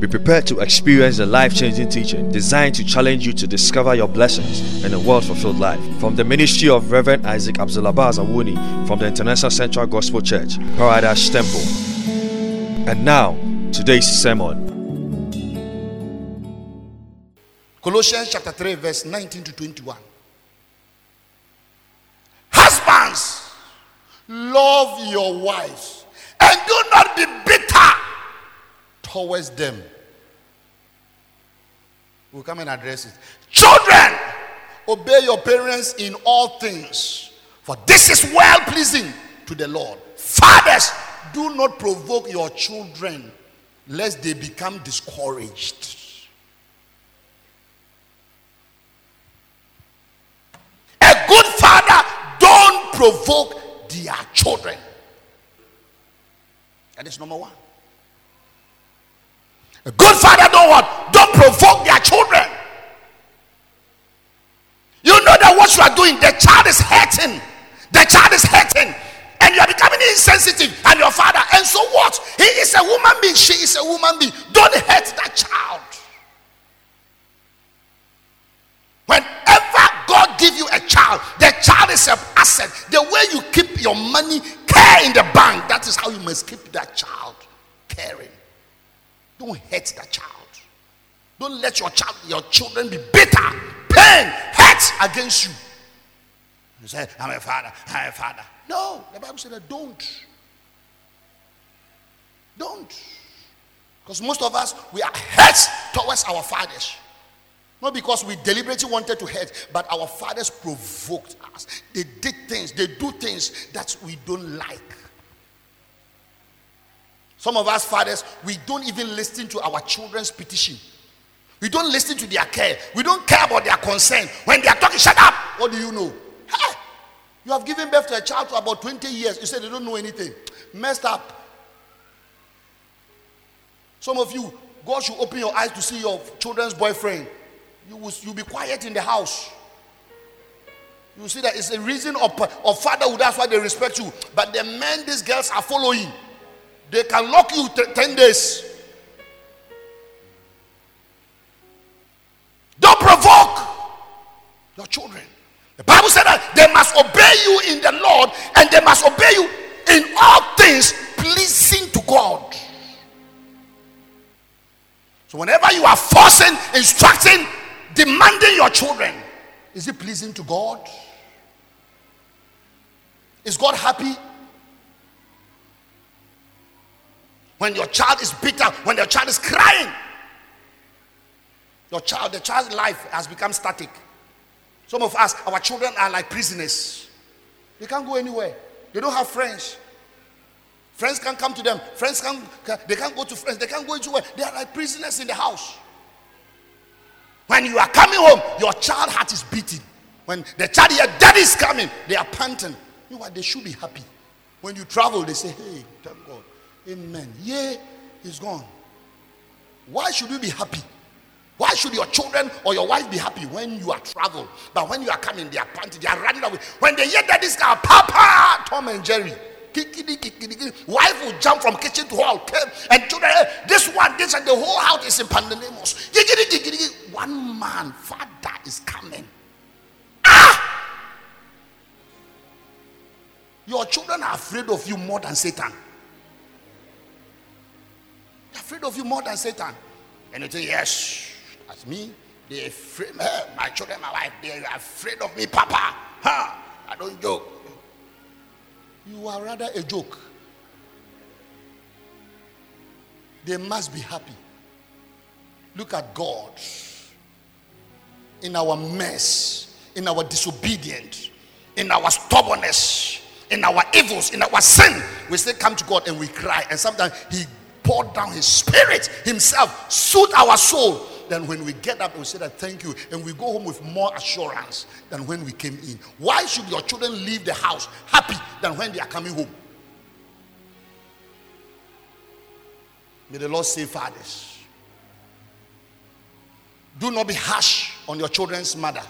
Be prepared to experience a life changing teaching designed to challenge you to discover your blessings in a world fulfilled life. From the ministry of Reverend Isaac Abdulabaz Awuni from the International Central Gospel Church, Paradise Temple. And now, today's sermon. Colossians chapter 3, verse 19 to 21. Husbands, love your wives and do not be bitter towards them. We'll come and address it. Children, obey your parents in all things, for this is well pleasing to the Lord. Fathers, do not provoke your children lest they become discouraged. A good father don't provoke their children. That is number one. A good father don't what? Don't provoke their children. You know that what you are doing, the child is hurting. The child is hurting. And you are becoming insensitive. And your father. And so what? He is a woman being. She is a woman being. Don't hurt that child. Whenever God give you a child, the child is an asset. The way you keep your money care in the bank, that is how you must keep that child caring. Don't hurt that child. Don't let your child, your children be bitter, pain, hurt against you. You say, I'm a father, I'm a father. No, the Bible said that don't. Don't. Because most of us, we are hurt towards our fathers. Not because we deliberately wanted to hurt, but our fathers provoked us. They did things, they do things that we don't like. Some of us fathers, we don't even listen to our children's petition. We don't listen to their care. We don't care about their concern. When they are talking, shut up. What do you know? Hey, you have given birth to a child for about 20 years. You said they don't know anything. Messed up. Some of you, God should open your eyes to see your children's boyfriend. You will you'll be quiet in the house. You see that it's a reason of, of fatherhood. That's why they respect you. But the men these girls are following, they can lock you t- 10 days. Don't provoke your children. The Bible said that they must obey you in the Lord and they must obey you in all things pleasing to God. So, whenever you are forcing, instructing, demanding your children, is it pleasing to God? Is God happy? When your child is bitter, when your child is crying, your child, the child's life has become static. Some of us, our children are like prisoners. They can't go anywhere. They don't have friends. Friends can't come to them. Friends can't, they can't go to friends. They can't go anywhere. They are like prisoners in the house. When you are coming home, your child heart is beating. When the child here, daddy is coming, they are panting. You know what? They should be happy. When you travel, they say, hey, thank God. Amen. Yeah, he's gone. Why should you be happy? Why should your children or your wife be happy when you are travel? But when you are coming, they are panting, they are running away. When they hear that this guy, Papa, Tom and Jerry, kikidi kikidi, wife will jump from kitchen to hall, and children, this one, this, and the whole house is in pandemonium. One man, father is coming. Ah! Your children are afraid of you more than Satan. They're afraid of you more than Satan. And you say, yes, that's me. They afraid, my children, my wife, they are afraid of me, Papa. Huh? I don't joke. You are rather a joke. They must be happy. Look at God in our mess, in our disobedience, in our stubbornness, in our evils, in our sin. We still come to God and we cry. And sometimes He poured down His Spirit Himself, soothe our soul. Then when we get up, we say that thank you, and we go home with more assurance than when we came in. Why should your children leave the house happy than when they are coming home? May the Lord save fathers. Do not be harsh on your children's mother.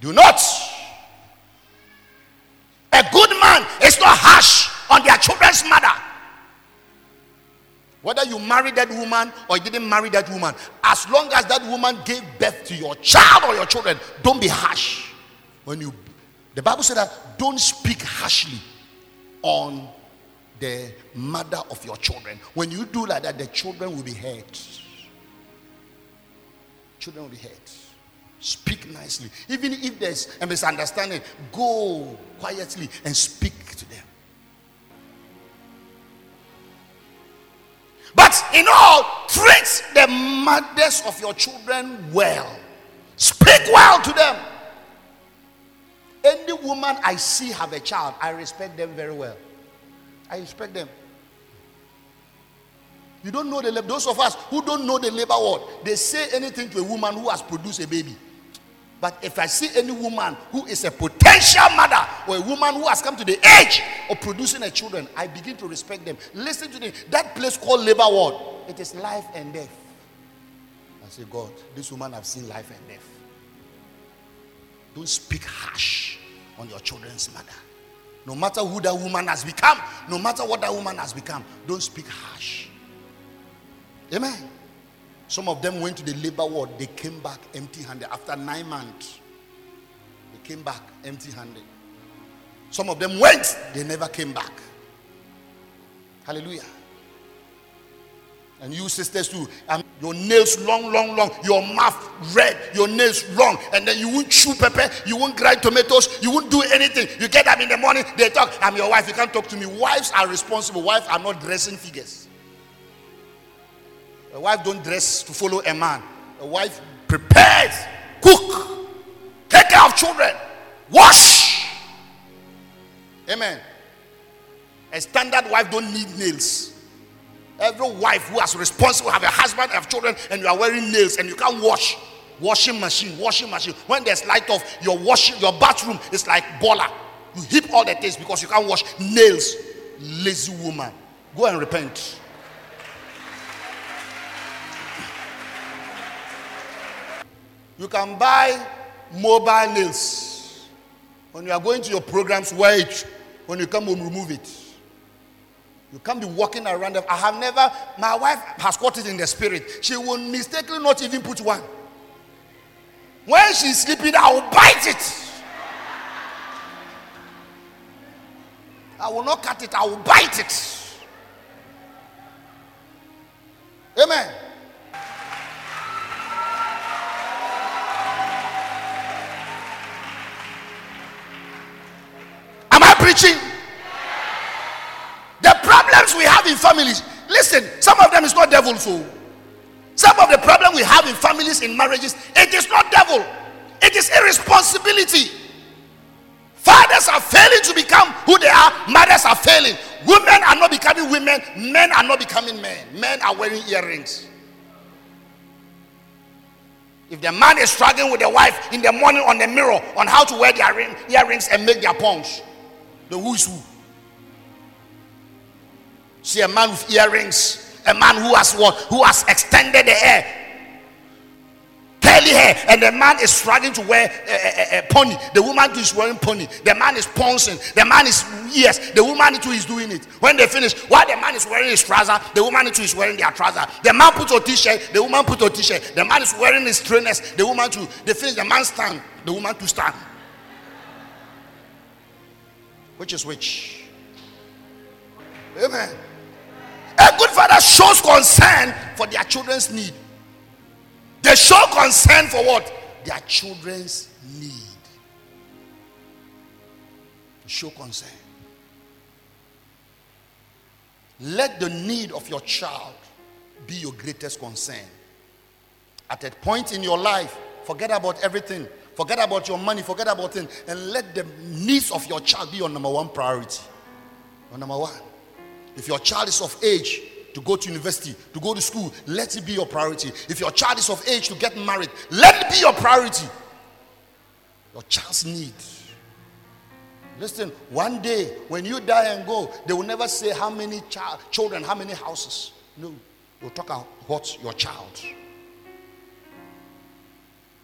Do not. A good man is not harsh on their children's mother. Whether you married that woman or you didn't marry that woman, as long as that woman gave birth to your child or your children, don't be harsh. When you, the Bible said that don't speak harshly on the mother of your children. When you do like that, the children will be hurt. Children will be hurt. Speak nicely. Even if there's a misunderstanding, go quietly and speak to them. But in all, treat the mothers of your children well. Speak well to them. Any woman I see have a child, I respect them very well. I respect them. You don't know the those of us who don't know the labor word, they say anything to a woman who has produced a baby. But if I see any woman who is a potential mother or a woman who has come to the age of producing a children, I begin to respect them. Listen to me. That place called labor ward, it is life and death. I say, God, this woman have seen life and death. Don't speak harsh on your children's mother. No matter who that woman has become, no matter what that woman has become, don't speak harsh. Amen. Some of them went to the labor ward, they came back empty handed after nine months. They came back empty handed. Some of them went, they never came back. Hallelujah. And you sisters too, um, your nails long, long, long, your mouth red, your nails long, and then you won't chew pepper, you won't grind tomatoes, you won't do anything. You get up in the morning, they talk, I'm your wife, you can't talk to me. Wives are responsible, wives are not dressing figures. A wife don't dress to follow a man. A wife prepares, cook, take care of children, wash. Amen. A standard wife don't need nails. Every wife who has responsible have a husband, have children, and you are wearing nails and you can't wash. Washing machine, washing machine. When there's light off, your washing, your bathroom is like baller. You heap all the things because you can't wash nails. Lazy woman. Go and repent. You can buy mobile nails. When you are going to your programs, wear it. When you come home, remove it. You can't be walking around. I have never, my wife has caught it in the spirit. She will mistakenly not even put one. When she's sleeping, I will bite it. I will not cut it, I will bite it. Amen. Preaching? The problems we have in families, listen, some of them is not devil so. Some of the problem we have in families, in marriages, it is not devil. It is irresponsibility. Fathers are failing to become who they are. Mothers are failing. Women are not becoming women. Men are not becoming men. Men are wearing earrings. If the man is struggling with the wife in the morning on the mirror on how to wear their ring, earrings and make their punch, the who is who. See a man with earrings, a man who has what? Who has extended the hair. Curly hair, and the man is struggling to wear a, a, a, pony. The woman too is wearing pony. The man is pouncing. The man is yes. The woman too is doing it. When they finish, while the man is wearing his trouser, the woman too is wearing their trouser. The man put a t-shirt. The woman put a t-shirt. The man is wearing his trainers. The woman too. They finish. The man stand. The woman too stand. Which is which? Amen. A good father shows concern for their children's need. They show concern for what? Their children's need. Show concern. Let the need of your child be your greatest concern. At a point in your life, forget about everything. Forget about your money, forget about things, and let the needs of your child be your number one priority. Your number one. If your child is of age to go to university, to go to school, let it be your priority. If your child is of age to get married, let it be your priority. Your child's need. Listen, one day when you die and go, they will never say how many child, children, how many houses. No, they'll talk about your child.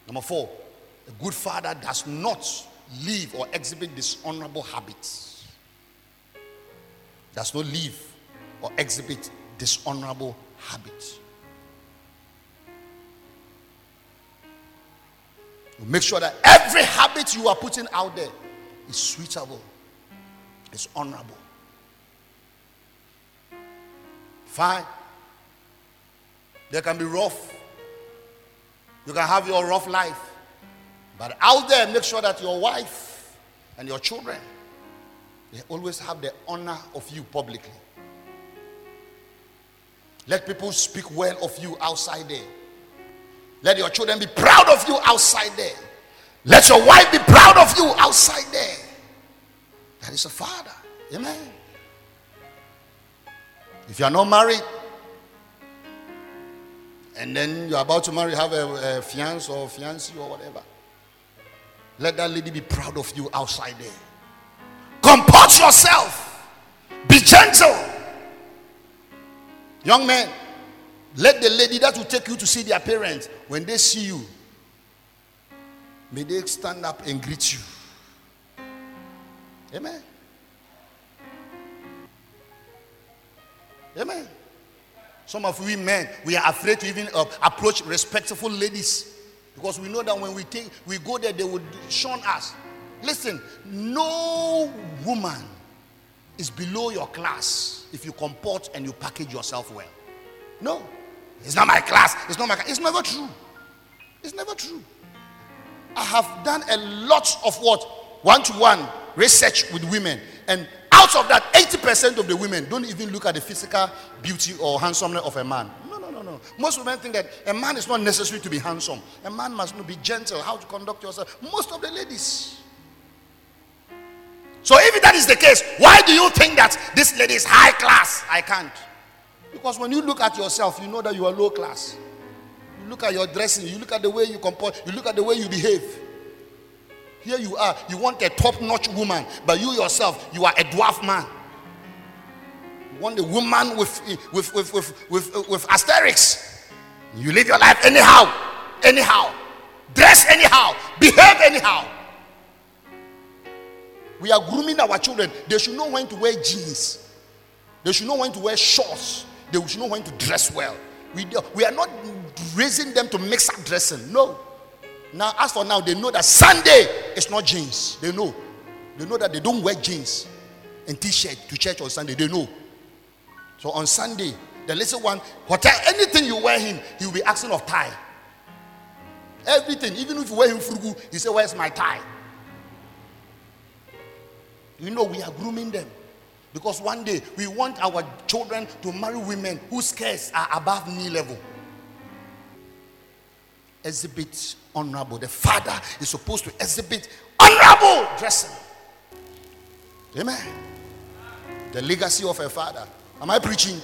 Number four, a good father does not live or exhibit dishonorable habits. Does not live or exhibit dishonorable habits. Make sure that every habit you are putting out there is suitable, is honorable. Fine. There can be rough. You can have your rough life. But out there, make sure that your wife and your children they always have the honor of you publicly. Let people speak well of you outside there. Let your children be proud of you outside there. Let your wife be proud of you outside there. That is a father. Amen. If you are not married, and then you're about to marry, have a, a fiance or fiancé or whatever, let that lady be proud of you outside there. Comport yourself. Be gentle. Young man, let the lady that will take you to see their parents, when they see you, may they stand up and greet you. Amen. Amen. Some of we men, we are afraid to even uh, approach respectful ladies because we know that when we take, we go there, they would shun us. Listen, no woman is below your class if you comport and you package yourself well. No, it's not my class. It's not my. It's never true. It's never true. I have done a lot of what one-to-one research with women, and out of that, 80% of the women don't even look at the physical beauty or handsomeness of a man. No. Most women think that a man is not necessary to be handsome. A man must be gentle, how to conduct yourself. Most of the ladies. So if that is the case, why do you think that this lady is high class? I can't. Because when you look at yourself, you know that you are low class. You look at your dressing, you look at the way you comport, you look at the way you behave. Here you are, you want a top notch woman, but you yourself, you are a dwarf man. Want a woman with, with, with, with, with, with asterisks. You live your life anyhow, anyhow, dress anyhow, behave anyhow. We are grooming our children. They should know when to wear jeans. They should know when to wear shorts. They should know when to dress well. We, we are not raising them to mix up dressing. No. Now, as for now, they know that Sunday is not jeans. They know. They know that they don't wear jeans and t-shirt to church on Sunday. They know. So on Sunday, the little one, whatever anything you wear him, he will be asking of tie. Everything, even if you wear him fugu, he say, "Where's my tie?" You know, we are grooming them. Because one day we want our children to marry women whose skirts are above knee level. Exhibit honorable. The father is supposed to exhibit honorable dressing. Amen. The legacy of a father. Am I preaching?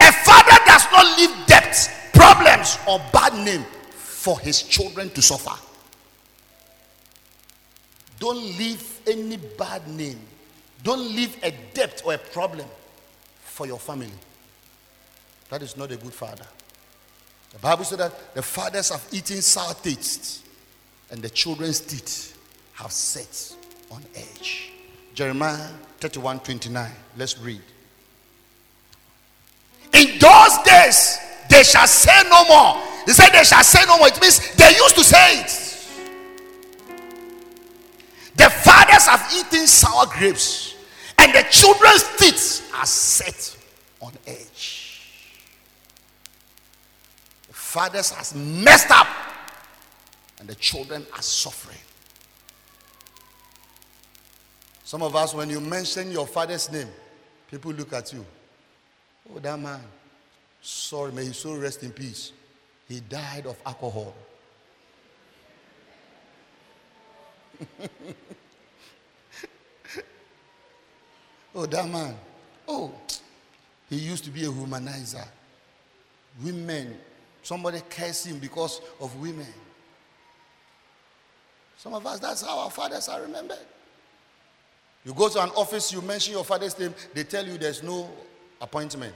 A father does not leave debts, problems, or bad name for his children to suffer. Don't leave any bad name. Don't leave a debt or a problem for your family. That is not a good father. The Bible said that the fathers have eaten sour taste, and the children's teeth have set on edge. Jeremiah 31 29. Let's read. In those days, they shall say no more. He said they shall say no more. It means they used to say it. The fathers have eaten sour grapes, and the children's teeth are set on edge. The fathers has messed up, and the children are suffering. Some of us, when you mention your father's name, people look at you. Oh, that man. Sorry, may his soul rest in peace. He died of alcohol. oh, that man. Oh, he used to be a humanizer. Women, somebody cursed him because of women. Some of us, that's how our fathers are remembered. You go to an office, you mention your father's name, they tell you there's no appointment.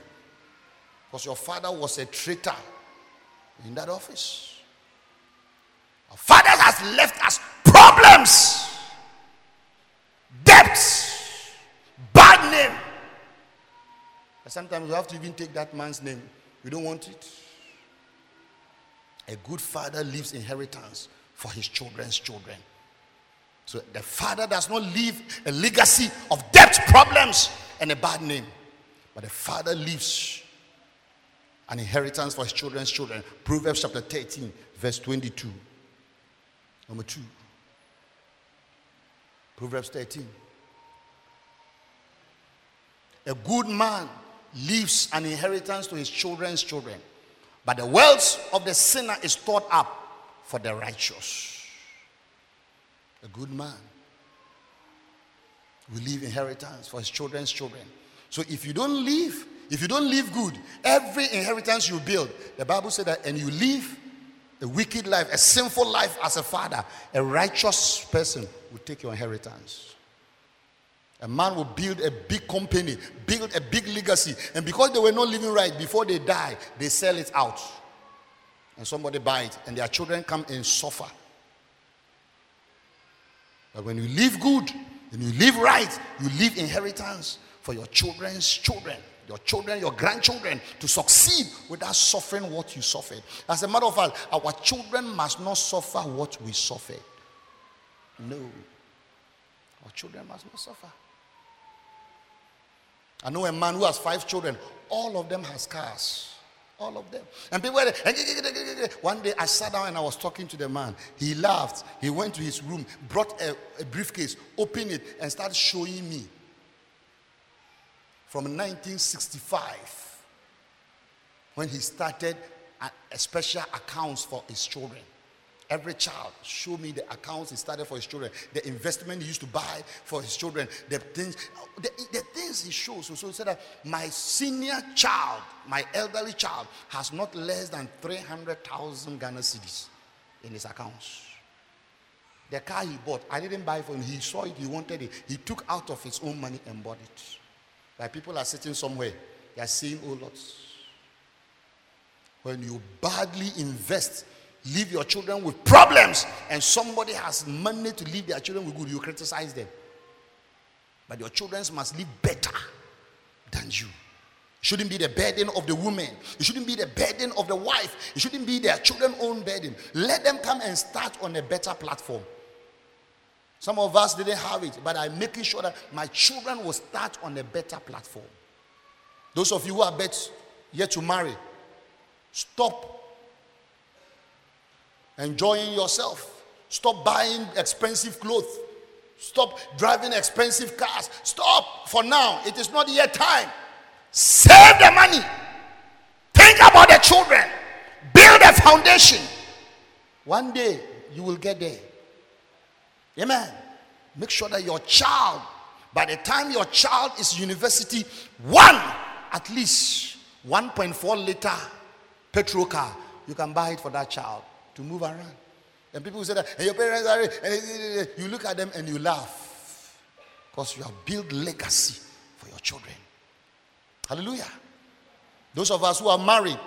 Because your father was a traitor in that office. Our father has left us problems, debts, bad name. Sometimes we have to even take that man's name. We don't want it. A good father leaves inheritance for his children's children. So the father does not leave a legacy of debt problems and a bad name, but the father leaves an inheritance for his children's children. Proverbs chapter 13, verse 22. Number two. Proverbs 13. A good man leaves an inheritance to his children's children, but the wealth of the sinner is stored up for the righteous. A good man will leave inheritance for his children's children. So if you don't leave, if you don't live good, every inheritance you build, the Bible said that, and you live a wicked life, a sinful life as a father, a righteous person will take your inheritance. A man will build a big company, build a big legacy, and because they were not living right before they die, they sell it out. And somebody buy it, and their children come and suffer. But when you live good and you live right, you leave inheritance for your children's children, your children, your grandchildren to succeed without suffering what you suffered. As a matter of fact, our children must not suffer what we suffered. No. Our children must not suffer. I know a man who has five children, all of them has cars. All of them. And people were there. One day I sat down and I was talking to the man. He laughed. He went to his room, brought a, a briefcase, opened it, and started showing me from 1965 when he started a, a special accounts for his children. Every child show me the accounts he started for his children, the investment he used to buy for his children, the things, the, the things he shows. So, so he said that my senior child, my elderly child, has not less than 300,000 Ghana cedis in his accounts. The car he bought, I didn't buy for him. He saw it, he wanted it. He took out of his own money and bought it. Like people are sitting somewhere, they are seeing oh lots. When you badly invest leave your children with problems and somebody has money to leave their children with good, you criticize them. But your children must live better than you. It shouldn't be the burden of the woman. It shouldn't be the burden of the wife. It shouldn't be their children's own burden. Let them come and start on a better platform. Some of us didn't have it, but I'm making sure that my children will start on a better platform. Those of you who are bet yet to marry, stop enjoying yourself. Stop buying expensive clothes. Stop driving expensive cars. Stop for now. It is not yet time. Save the money. Think about the children. Build a foundation. One day you will get there. Amen. Make sure that your child, by the time your child is university, one at least 1.4 liter petrol car, you can buy it for that child to move around. And people say that, and your parents are, and you look at them and you laugh because you have built legacy for your children. Hallelujah. Those of us who are married,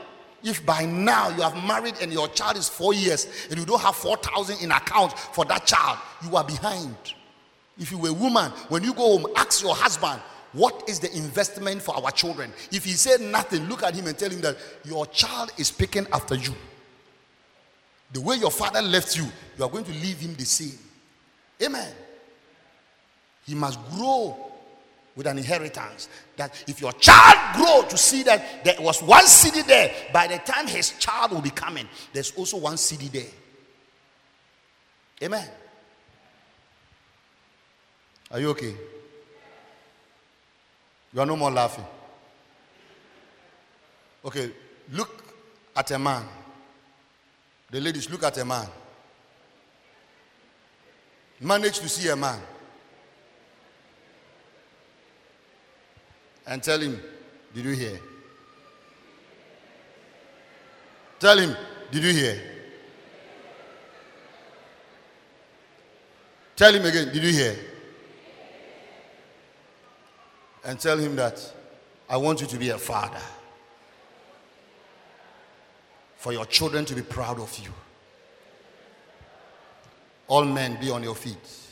if by now you have married and your child is four years and you don't have 4,000 in account for that child, you are behind. If you were a woman, when you go home, ask your husband, what is the investment for our children? If he said nothing, look at him and tell him that your child is picking after you. The way your father left you, you are going to leave him the same. Amen. He must grow with an inheritance. That if your child grow to see that there was one city there, by the time his child will be coming, there's also one city there. Amen. Are you okay? You are no more laughing. Okay, look at a man. The ladies, look at a man. Manage to see a man. And tell him, Did you hear? Tell him, Did you hear? Tell him again, Did you hear? And tell him that I want you to be a father for your children to be proud of you. All men be on your feet.